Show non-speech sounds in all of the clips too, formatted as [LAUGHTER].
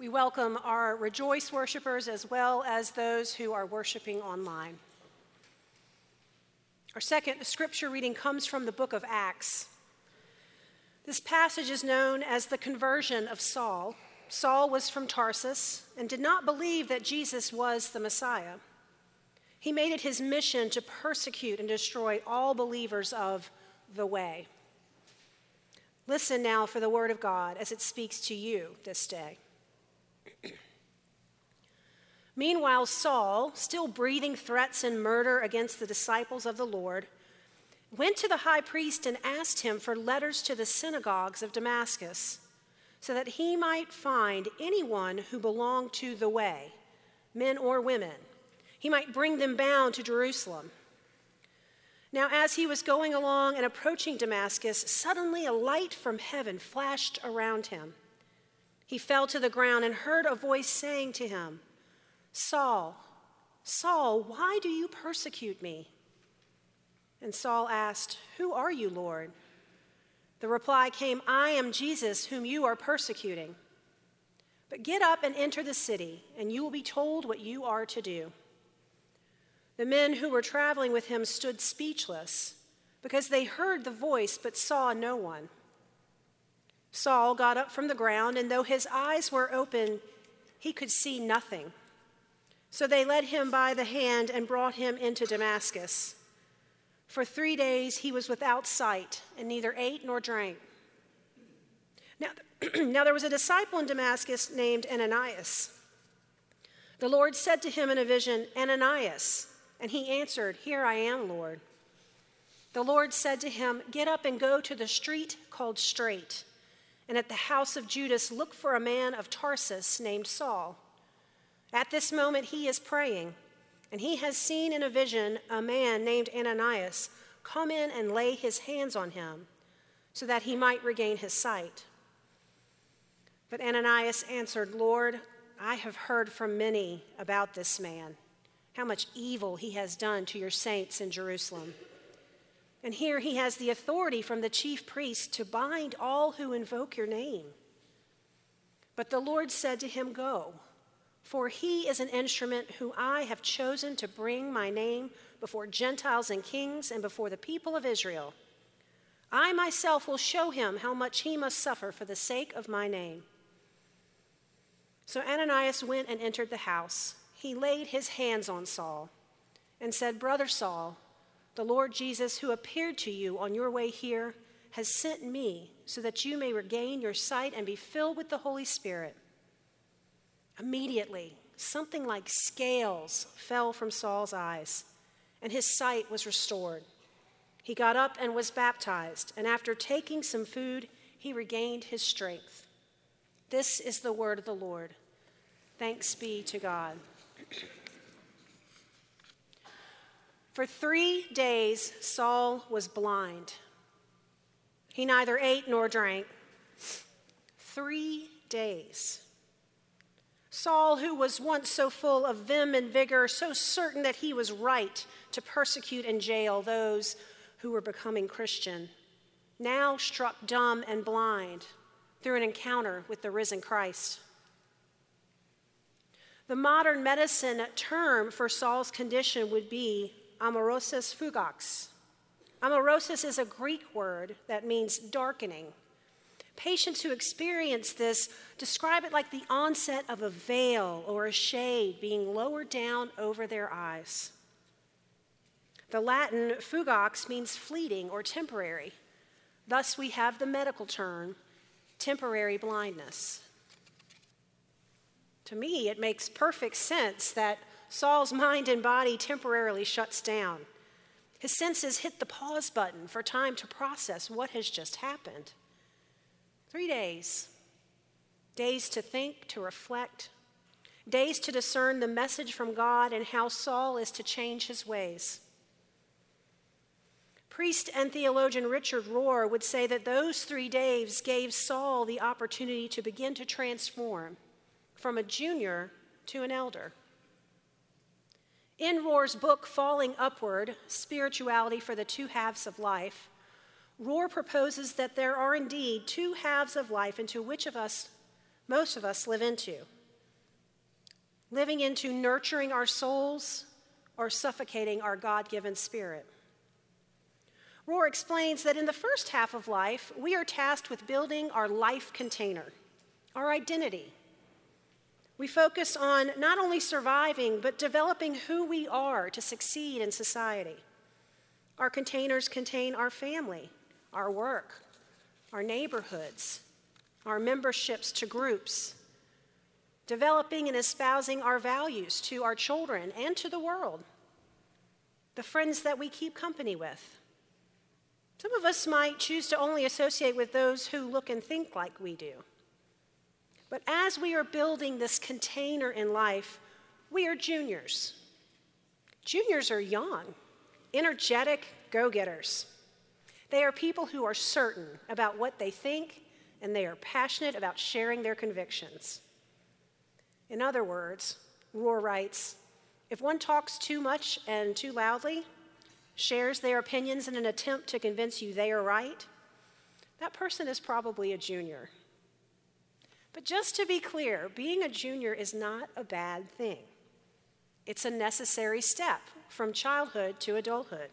We welcome our Rejoice worshipers as well as those who are worshiping online. Our second scripture reading comes from the book of Acts. This passage is known as the conversion of Saul. Saul was from Tarsus and did not believe that Jesus was the Messiah. He made it his mission to persecute and destroy all believers of the way. Listen now for the word of God as it speaks to you this day. [CLEARS THROAT] Meanwhile, Saul, still breathing threats and murder against the disciples of the Lord, went to the high priest and asked him for letters to the synagogues of Damascus, so that he might find anyone who belonged to the way, men or women. He might bring them bound to Jerusalem. Now, as he was going along and approaching Damascus, suddenly a light from heaven flashed around him. He fell to the ground and heard a voice saying to him, Saul, Saul, why do you persecute me? And Saul asked, Who are you, Lord? The reply came, I am Jesus, whom you are persecuting. But get up and enter the city, and you will be told what you are to do. The men who were traveling with him stood speechless because they heard the voice but saw no one. Saul got up from the ground, and though his eyes were open, he could see nothing. So they led him by the hand and brought him into Damascus. For three days he was without sight and neither ate nor drank. Now, [CLEARS THROAT] now there was a disciple in Damascus named Ananias. The Lord said to him in a vision, Ananias. And he answered, Here I am, Lord. The Lord said to him, Get up and go to the street called Straight, and at the house of Judas look for a man of Tarsus named Saul. At this moment he is praying, and he has seen in a vision a man named Ananias come in and lay his hands on him so that he might regain his sight. But Ananias answered, Lord, I have heard from many about this man, how much evil he has done to your saints in Jerusalem. And here he has the authority from the chief priests to bind all who invoke your name. But the Lord said to him, Go for he is an instrument who I have chosen to bring my name before Gentiles and kings and before the people of Israel. I myself will show him how much he must suffer for the sake of my name. So Ananias went and entered the house. He laid his hands on Saul and said, Brother Saul, the Lord Jesus, who appeared to you on your way here, has sent me so that you may regain your sight and be filled with the Holy Spirit. Immediately, something like scales fell from Saul's eyes, and his sight was restored. He got up and was baptized, and after taking some food, he regained his strength. This is the word of the Lord. Thanks be to God. For three days, Saul was blind. He neither ate nor drank. Three days. Saul, who was once so full of vim and vigor, so certain that he was right to persecute and jail those who were becoming Christian, now struck dumb and blind through an encounter with the risen Christ. The modern medicine term for Saul's condition would be amaurosis fugax. Amaurosis is a Greek word that means darkening. Patients who experience this describe it like the onset of a veil or a shade being lowered down over their eyes. The Latin fugax means fleeting or temporary. Thus, we have the medical term temporary blindness. To me, it makes perfect sense that Saul's mind and body temporarily shuts down. His senses hit the pause button for time to process what has just happened. Three days. Days to think, to reflect, days to discern the message from God and how Saul is to change his ways. Priest and theologian Richard Rohr would say that those three days gave Saul the opportunity to begin to transform from a junior to an elder. In Rohr's book, Falling Upward Spirituality for the Two Halves of Life, Rohr proposes that there are indeed two halves of life into which of us most of us live into. Living into nurturing our souls or suffocating our God given spirit. Rohr explains that in the first half of life, we are tasked with building our life container, our identity. We focus on not only surviving, but developing who we are to succeed in society. Our containers contain our family, our work, our neighborhoods, our memberships to groups, developing and espousing our values to our children and to the world, the friends that we keep company with. Some of us might choose to only associate with those who look and think like we do. But as we are building this container in life, we are juniors. Juniors are young, energetic go getters. They are people who are certain about what they think and they are passionate about sharing their convictions. In other words, Rohr writes if one talks too much and too loudly, shares their opinions in an attempt to convince you they are right, that person is probably a junior. But just to be clear, being a junior is not a bad thing. It's a necessary step from childhood to adulthood.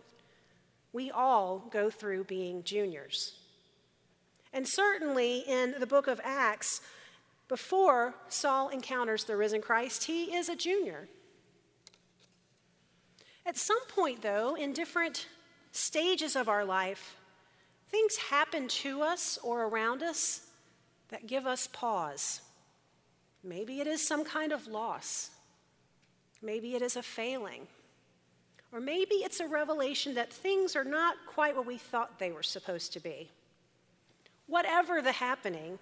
We all go through being juniors. And certainly in the book of Acts, before Saul encounters the risen Christ, he is a junior. At some point, though, in different stages of our life, things happen to us or around us that give us pause. Maybe it is some kind of loss. Maybe it is a failing. Or maybe it's a revelation that things are not quite what we thought they were supposed to be. Whatever the happening,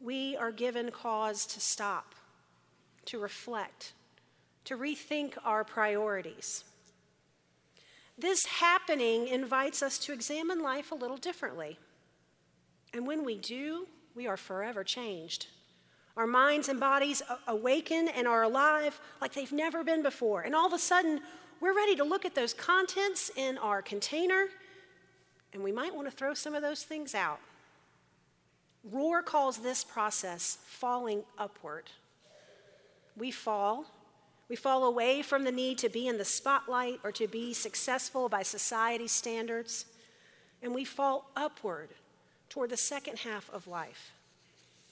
we are given cause to stop, to reflect, to rethink our priorities. This happening invites us to examine life a little differently. And when we do, we are forever changed. Our minds and bodies awaken and are alive like they've never been before. And all of a sudden, we're ready to look at those contents in our container, and we might want to throw some of those things out. Rohr calls this process falling upward. We fall. We fall away from the need to be in the spotlight or to be successful by society standards, and we fall upward toward the second half of life.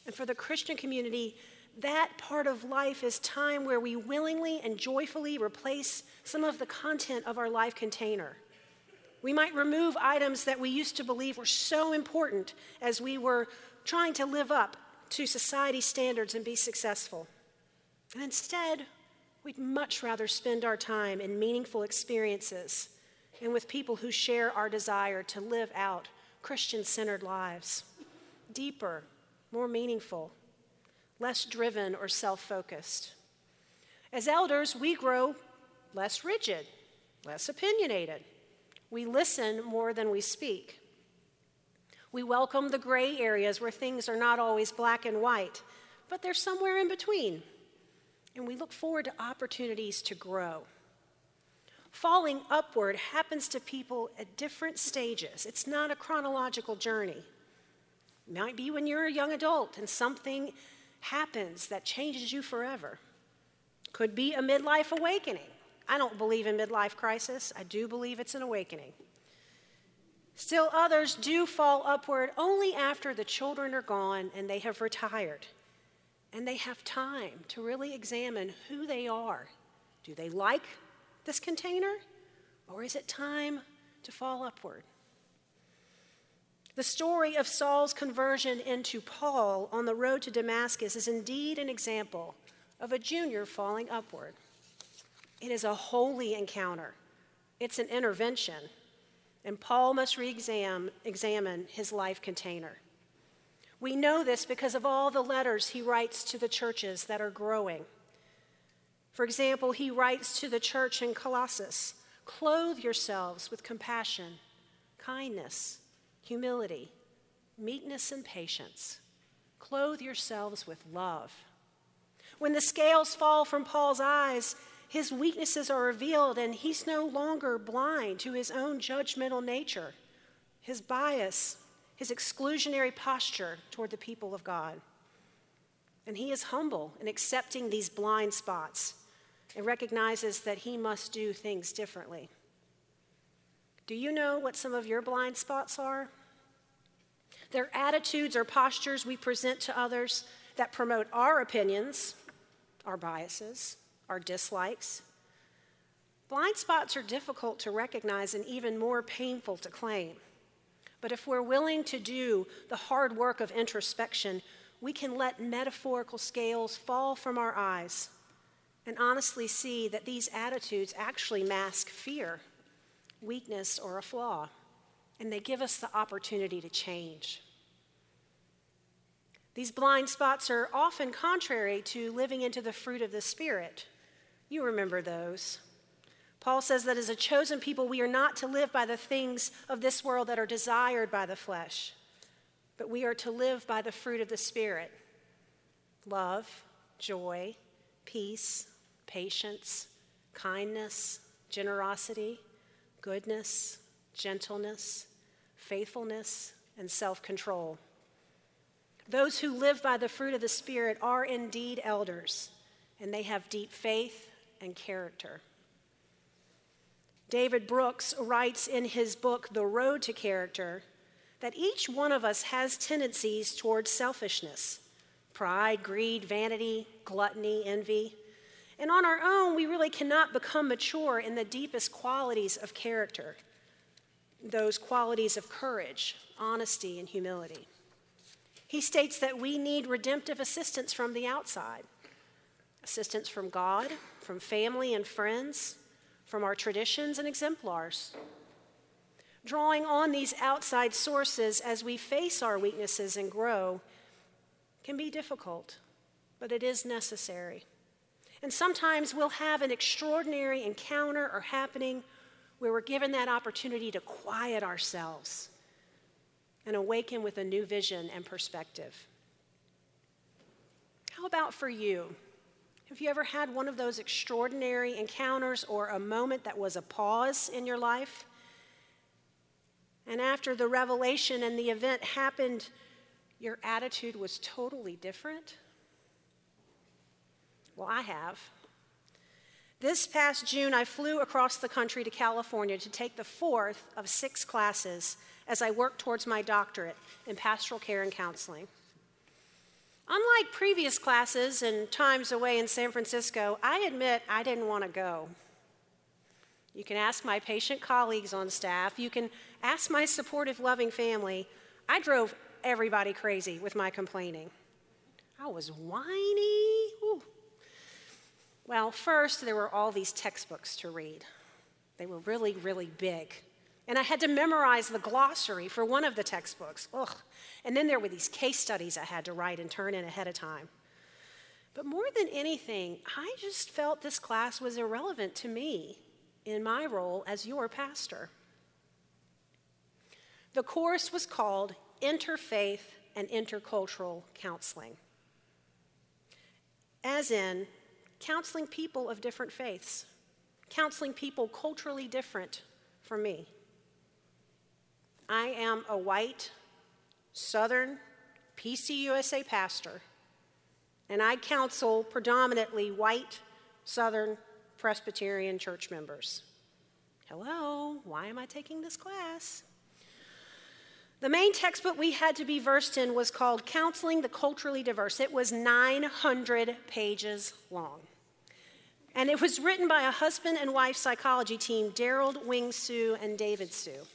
And for the Christian community, that part of life is time where we willingly and joyfully replace some of the content of our life container. We might remove items that we used to believe were so important as we were trying to live up to society standards and be successful. And instead, we'd much rather spend our time in meaningful experiences and with people who share our desire to live out Christian centered lives. Deeper, more meaningful, less driven or self focused. As elders, we grow less rigid, less opinionated. We listen more than we speak. We welcome the gray areas where things are not always black and white, but they're somewhere in between. And we look forward to opportunities to grow. Falling upward happens to people at different stages. It's not a chronological journey. It might be when you're a young adult and something happens that changes you forever. Could be a midlife awakening. I don't believe in midlife crisis. I do believe it's an awakening. Still, others do fall upward only after the children are gone and they have retired. And they have time to really examine who they are. Do they like this container? Or is it time to fall upward? The story of Saul's conversion into Paul on the road to Damascus is indeed an example of a junior falling upward. It is a holy encounter, it's an intervention, and Paul must re examine his life container. We know this because of all the letters he writes to the churches that are growing. For example, he writes to the church in Colossae Clothe yourselves with compassion, kindness, humility, meekness, and patience. Clothe yourselves with love. When the scales fall from Paul's eyes, his weaknesses are revealed, and he's no longer blind to his own judgmental nature, his bias, his exclusionary posture toward the people of God. And he is humble in accepting these blind spots and recognizes that he must do things differently. Do you know what some of your blind spots are? They're attitudes or postures we present to others that promote our opinions, our biases, our dislikes. Blind spots are difficult to recognize and even more painful to claim. But if we're willing to do the hard work of introspection, we can let metaphorical scales fall from our eyes and honestly see that these attitudes actually mask fear, weakness, or a flaw, and they give us the opportunity to change. These blind spots are often contrary to living into the fruit of the Spirit. You remember those. Paul says that as a chosen people, we are not to live by the things of this world that are desired by the flesh, but we are to live by the fruit of the Spirit love, joy, peace, patience, kindness, generosity, goodness, gentleness, faithfulness, and self control. Those who live by the fruit of the Spirit are indeed elders, and they have deep faith and character. David Brooks writes in his book, The Road to Character, that each one of us has tendencies towards selfishness pride, greed, vanity, gluttony, envy. And on our own, we really cannot become mature in the deepest qualities of character those qualities of courage, honesty, and humility. He states that we need redemptive assistance from the outside assistance from God, from family and friends, from our traditions and exemplars. Drawing on these outside sources as we face our weaknesses and grow can be difficult, but it is necessary. And sometimes we'll have an extraordinary encounter or happening where we're given that opportunity to quiet ourselves and awaken with a new vision and perspective. How about for you? Have you ever had one of those extraordinary encounters or a moment that was a pause in your life? And after the revelation and the event happened, your attitude was totally different? Well, I have. This past June, I flew across the country to California to take the fourth of six classes as I worked towards my doctorate in pastoral care and counseling. Unlike previous classes and times away in San Francisco, I admit I didn't want to go. You can ask my patient colleagues on staff, you can ask my supportive, loving family. I drove everybody crazy with my complaining. I was whiny. Well, first, there were all these textbooks to read. They were really, really big. And I had to memorize the glossary for one of the textbooks. Ugh. And then there were these case studies I had to write and turn in ahead of time. But more than anything, I just felt this class was irrelevant to me in my role as your pastor. The course was called Interfaith and Intercultural Counseling, as in counseling people of different faiths, counseling people culturally different from me. I am a white, Southern, PCUSA pastor, and I counsel predominantly white, Southern Presbyterian church members. Hello, why am I taking this class? The main textbook we had to be versed in was called Counseling the Culturally Diverse. It was 900 pages long. And it was written by a husband and wife psychology team, Derald Wing Sue and David Sue.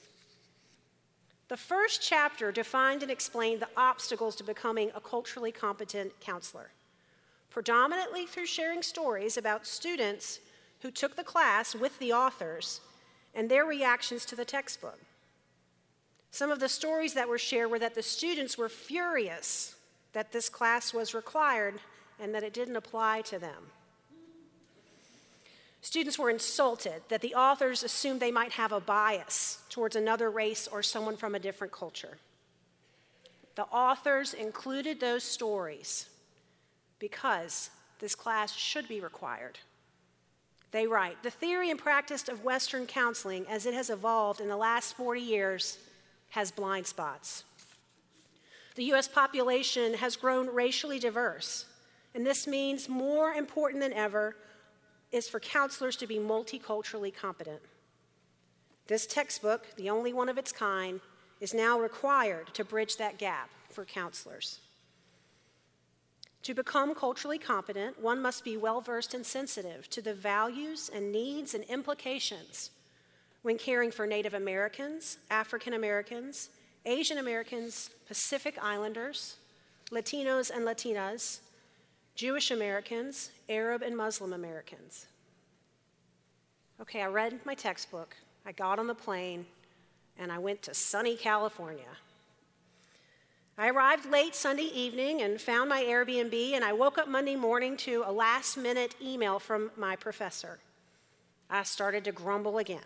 The first chapter defined and explained the obstacles to becoming a culturally competent counselor, predominantly through sharing stories about students who took the class with the authors and their reactions to the textbook. Some of the stories that were shared were that the students were furious that this class was required and that it didn't apply to them. Students were insulted that the authors assumed they might have a bias towards another race or someone from a different culture. The authors included those stories because this class should be required. They write The theory and practice of Western counseling, as it has evolved in the last 40 years, has blind spots. The US population has grown racially diverse and this means more important than ever is for counselors to be multiculturally competent. This textbook, the only one of its kind, is now required to bridge that gap for counselors. To become culturally competent, one must be well versed and sensitive to the values and needs and implications when caring for Native Americans, African Americans, Asian Americans, Pacific Islanders, Latinos and Latinas, Jewish Americans, Arab and Muslim Americans. Okay, I read my textbook, I got on the plane, and I went to sunny California. I arrived late Sunday evening and found my Airbnb, and I woke up Monday morning to a last minute email from my professor. I started to grumble again.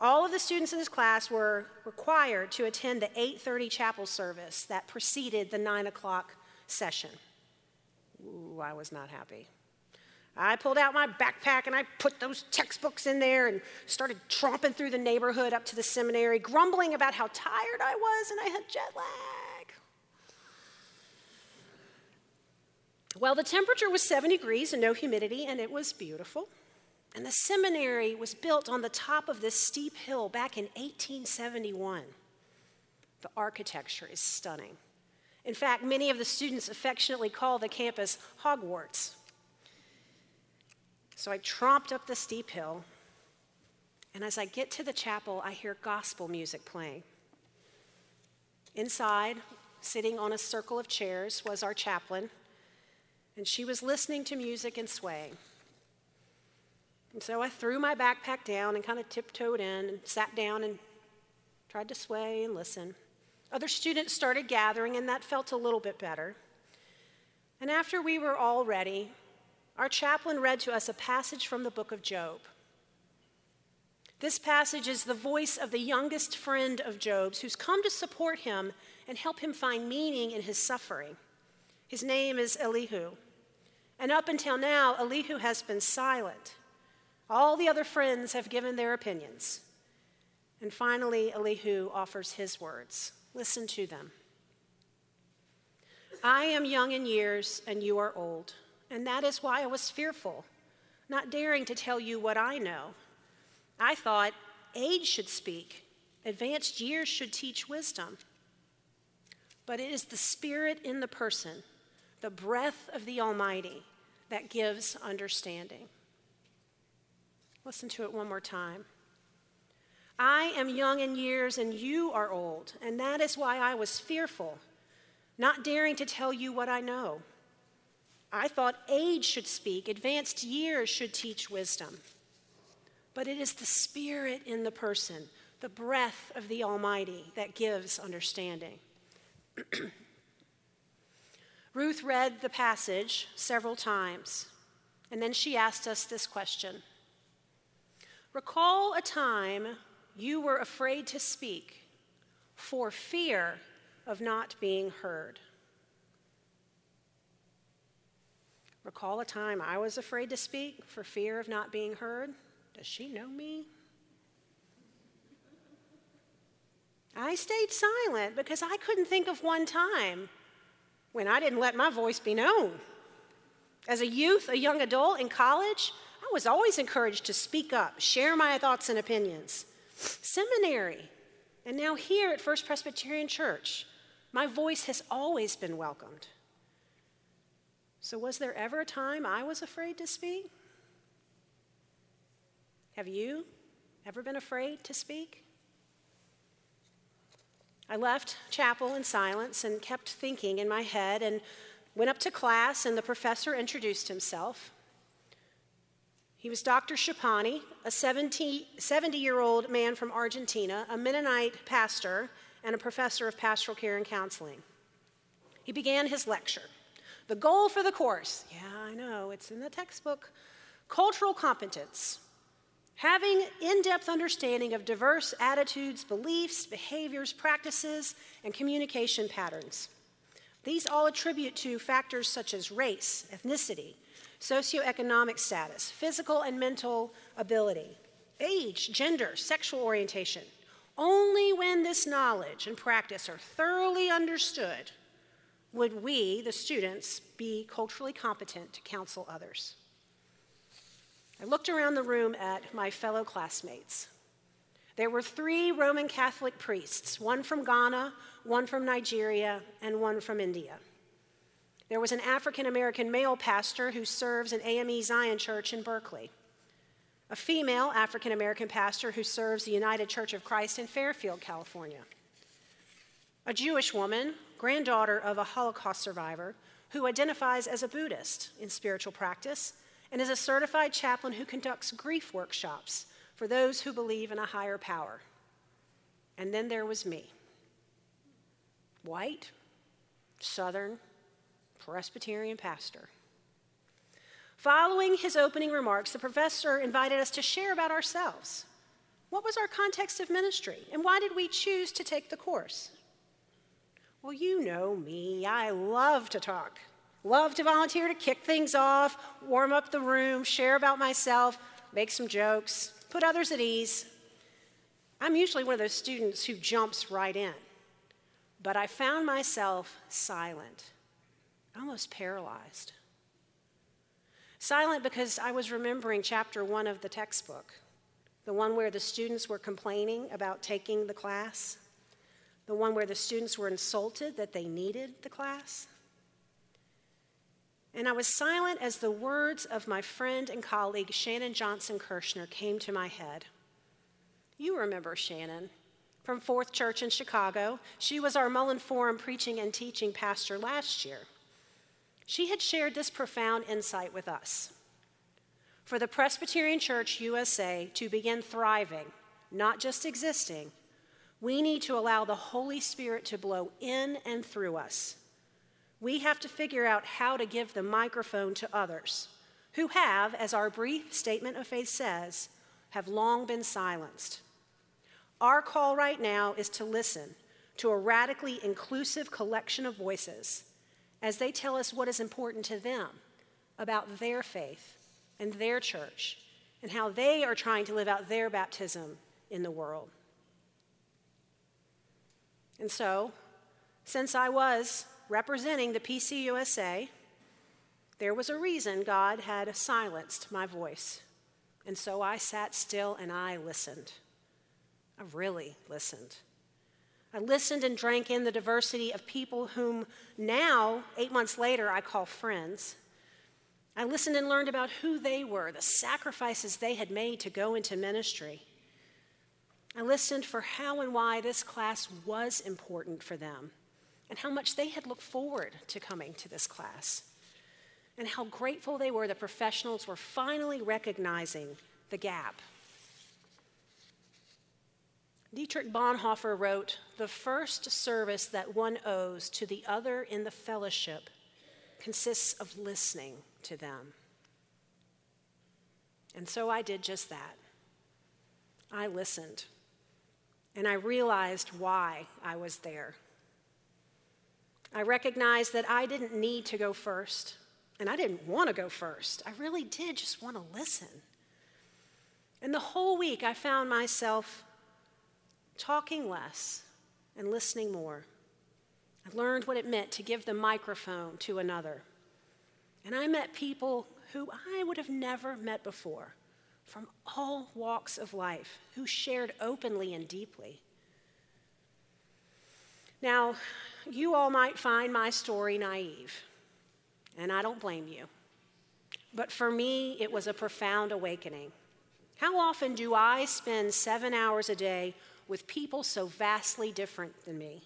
All of the students in this class were required to attend the 8:30 chapel service that preceded the 9 o'clock session. Ooh, I was not happy. I pulled out my backpack and I put those textbooks in there and started tromping through the neighborhood up to the seminary, grumbling about how tired I was and I had jet lag. Well, the temperature was 70 degrees and no humidity, and it was beautiful. And the seminary was built on the top of this steep hill back in 1871. The architecture is stunning. In fact, many of the students affectionately call the campus Hogwarts. So I tromped up the steep hill, and as I get to the chapel, I hear gospel music playing. Inside, sitting on a circle of chairs, was our chaplain, and she was listening to music and swaying. And so I threw my backpack down and kind of tiptoed in and sat down and tried to sway and listen. Other students started gathering, and that felt a little bit better. And after we were all ready, our chaplain read to us a passage from the book of Job. This passage is the voice of the youngest friend of Job's who's come to support him and help him find meaning in his suffering. His name is Elihu. And up until now, Elihu has been silent. All the other friends have given their opinions. And finally, Elihu offers his words. Listen to them. I am young in years, and you are old, and that is why I was fearful, not daring to tell you what I know. I thought age should speak, advanced years should teach wisdom. But it is the spirit in the person, the breath of the Almighty, that gives understanding. Listen to it one more time. I am young in years and you are old, and that is why I was fearful, not daring to tell you what I know. I thought age should speak, advanced years should teach wisdom. But it is the spirit in the person, the breath of the Almighty, that gives understanding. [CLEARS THROAT] Ruth read the passage several times, and then she asked us this question Recall a time you were afraid to speak for fear of not being heard. Recall a time I was afraid to speak for fear of not being heard. Does she know me? I stayed silent because I couldn't think of one time when I didn't let my voice be known. As a youth, a young adult in college, was always encouraged to speak up, share my thoughts and opinions. Seminary, and now here at First Presbyterian Church, my voice has always been welcomed. So, was there ever a time I was afraid to speak? Have you ever been afraid to speak? I left chapel in silence and kept thinking in my head and went up to class, and the professor introduced himself. He was Dr. Schipani, a 70 year old man from Argentina, a Mennonite pastor, and a professor of pastoral care and counseling. He began his lecture. The goal for the course, yeah, I know, it's in the textbook cultural competence. Having in depth understanding of diverse attitudes, beliefs, behaviors, practices, and communication patterns. These all attribute to factors such as race, ethnicity, socioeconomic status, physical and mental ability, age, gender, sexual orientation. Only when this knowledge and practice are thoroughly understood would we, the students, be culturally competent to counsel others? I looked around the room at my fellow classmates. There were three Roman Catholic priests, one from Ghana, one from Nigeria, and one from India. There was an African American male pastor who serves in AME Zion Church in Berkeley, a female African American pastor who serves the United Church of Christ in Fairfield, California, a Jewish woman, granddaughter of a Holocaust survivor, who identifies as a Buddhist in spiritual practice and is a certified chaplain who conducts grief workshops for those who believe in a higher power. And then there was me. White, Southern, Presbyterian pastor. Following his opening remarks, the professor invited us to share about ourselves. What was our context of ministry, and why did we choose to take the course? Well, you know me, I love to talk, love to volunteer to kick things off, warm up the room, share about myself, make some jokes, put others at ease. I'm usually one of those students who jumps right in, but I found myself silent, almost paralyzed. Silent because I was remembering chapter one of the textbook, the one where the students were complaining about taking the class the one where the students were insulted that they needed the class. And I was silent as the words of my friend and colleague Shannon Johnson Kershner came to my head. You remember Shannon from Fourth Church in Chicago. She was our Mullen Forum preaching and teaching pastor last year. She had shared this profound insight with us. For the Presbyterian Church USA to begin thriving, not just existing, we need to allow the Holy Spirit to blow in and through us. We have to figure out how to give the microphone to others who have, as our brief statement of faith says, have long been silenced. Our call right now is to listen to a radically inclusive collection of voices as they tell us what is important to them about their faith and their church and how they are trying to live out their baptism in the world. And so, since I was representing the PCUSA, there was a reason God had silenced my voice. And so I sat still and I listened. I really listened. I listened and drank in the diversity of people whom now, eight months later, I call friends. I listened and learned about who they were, the sacrifices they had made to go into ministry. I listened for how and why this class was important for them, and how much they had looked forward to coming to this class, and how grateful they were that professionals were finally recognizing the gap. Dietrich Bonhoeffer wrote The first service that one owes to the other in the fellowship consists of listening to them. And so I did just that. I listened and I realized why I was there. I recognized that I didn't need to go first, and I didn't want to go first. I really did just want to listen. And the whole week, I found myself talking less and listening more. I learned what it meant to give the microphone to another. And I met people who I would have never met before from all walks of life who shared openly and deeply. Now, you all might find my story naive, and I don't blame you. But for me, it was a profound awakening. How often do I spend seven hours a day with people so vastly different than me?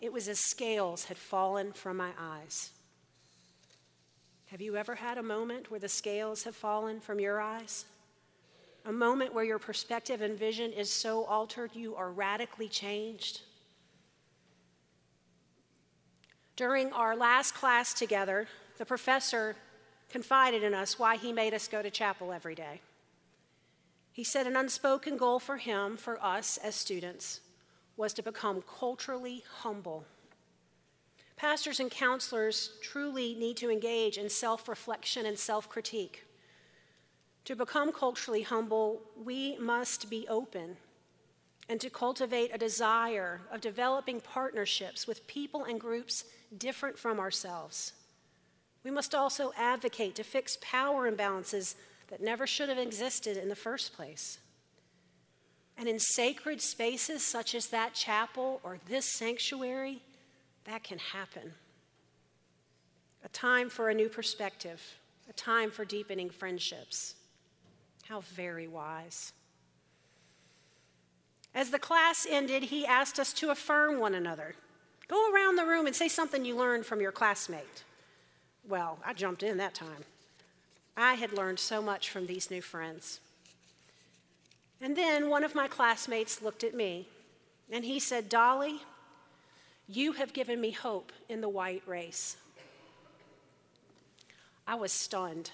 It was as scales had fallen from my eyes. Have you ever had a moment where the scales have fallen from your eyes? a moment where your perspective and vision is so altered you are radically changed. During our last class together, the professor confided in us why he made us go to chapel every day. He said an unspoken goal for him, for us as students, was to become culturally humble. Pastors and counselors truly need to engage in self reflection and self critique. To become culturally humble, we must be open and to cultivate a desire of developing partnerships with people and groups different from ourselves. We must also advocate to fix power imbalances that never should have existed in the first place. And in sacred spaces such as that chapel or this sanctuary, that can happen. A time for a new perspective, a time for deepening friendships. How very wise. As the class ended, he asked us to affirm one another. Go around the room and say something you learned from your classmate. Well, I jumped in that time. I had learned so much from these new friends. And then one of my classmates looked at me and he said, Dolly, you have given me hope in the white race. I was stunned.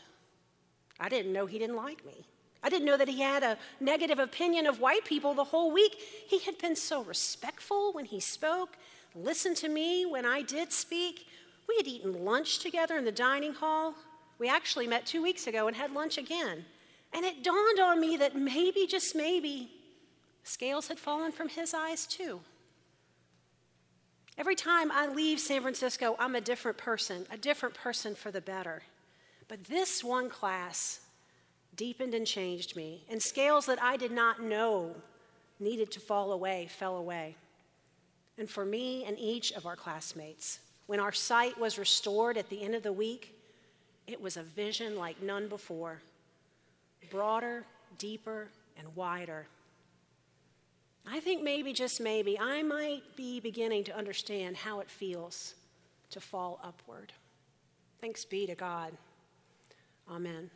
I didn't know he didn't like me. I didn't know that he had a negative opinion of white people the whole week. He had been so respectful when he spoke, listened to me when I did speak. We had eaten lunch together in the dining hall. We actually met two weeks ago and had lunch again. And it dawned on me that maybe, just maybe, scales had fallen from his eyes too. Every time I leave San Francisco, I'm a different person, a different person for the better. But this one class deepened and changed me, and scales that I did not know needed to fall away fell away. And for me and each of our classmates, when our sight was restored at the end of the week, it was a vision like none before broader, deeper, and wider. I think maybe, just maybe, I might be beginning to understand how it feels to fall upward. Thanks be to God. Amen.